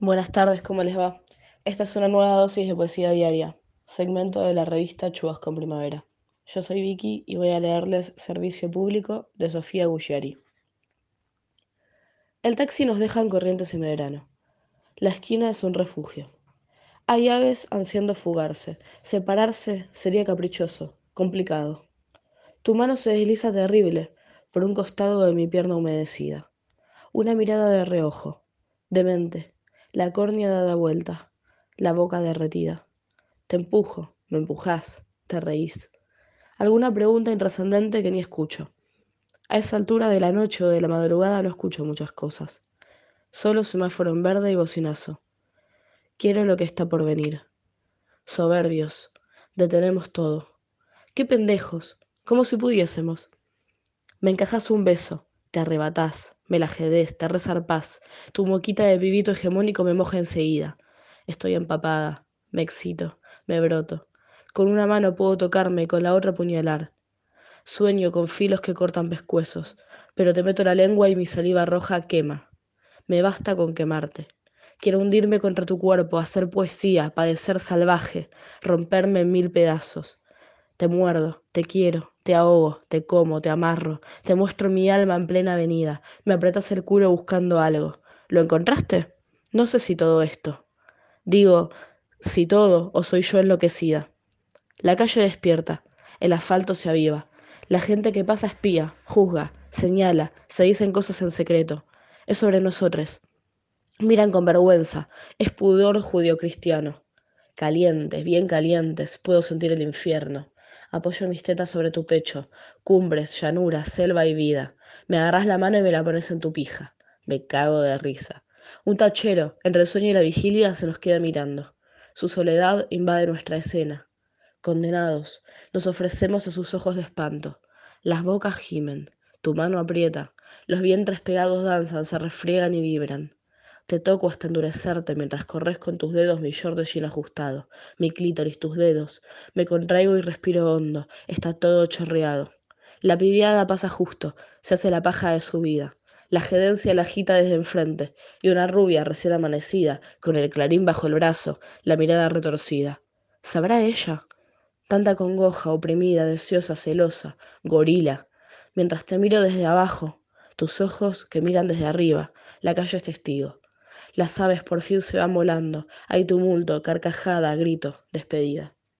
Buenas tardes, ¿cómo les va? Esta es una nueva dosis de poesía diaria, segmento de la revista Chubasco en Primavera. Yo soy Vicky y voy a leerles Servicio Público de Sofía Guggiari. El taxi nos deja en Corrientes en verano. La esquina es un refugio. Hay aves ansiando fugarse. Separarse sería caprichoso, complicado. Tu mano se desliza terrible por un costado de mi pierna humedecida. Una mirada de reojo, demente, la córnea dada vuelta, la boca derretida. Te empujo, me empujás, te reís. Alguna pregunta intrascendente que ni escucho. A esa altura de la noche o de la madrugada no escucho muchas cosas. Solo semáforo en verde y bocinazo. Quiero lo que está por venir. Soberbios, detenemos todo. Qué pendejos, como si pudiésemos. Me encajas un beso, te arrebatás, me la jedés, te resarpás, tu moquita de pibito hegemónico me moja enseguida. Estoy empapada, me excito, me broto. Con una mano puedo tocarme y con la otra puñalar. Sueño con filos que cortan pescuezos, pero te meto la lengua y mi saliva roja quema. Me basta con quemarte. Quiero hundirme contra tu cuerpo, hacer poesía, padecer salvaje, romperme en mil pedazos. Te muerdo, te quiero, te ahogo, te como, te amarro, te muestro mi alma en plena avenida, me apretas el culo buscando algo. ¿Lo encontraste? No sé si todo esto. Digo, si todo o soy yo enloquecida. La calle despierta, el asfalto se aviva, la gente que pasa espía, juzga, señala, se dicen cosas en secreto. Es sobre nosotros. Miran con vergüenza, es pudor judio-cristiano. Calientes, bien calientes, puedo sentir el infierno. Apoyo mis tetas sobre tu pecho, cumbres, llanuras, selva y vida. Me agarras la mano y me la pones en tu pija. Me cago de risa. Un tachero, entre el sueño y la vigilia, se nos queda mirando. Su soledad invade nuestra escena. Condenados, nos ofrecemos a sus ojos de espanto. Las bocas gimen, tu mano aprieta, los vientres pegados danzan, se refriegan y vibran. Te toco hasta endurecerte mientras corres con tus dedos mi short de ajustado, mi clítoris, tus dedos. Me contraigo y respiro hondo, está todo chorreado. La pibiada pasa justo, se hace la paja de su vida. La gedencia la agita desde enfrente, y una rubia recién amanecida, con el clarín bajo el brazo, la mirada retorcida. ¿Sabrá ella? Tanta congoja, oprimida, deseosa, celosa, gorila. Mientras te miro desde abajo, tus ojos que miran desde arriba, la calle es testigo. Las aves por fin se van volando. Hay tumulto, carcajada, grito, despedida.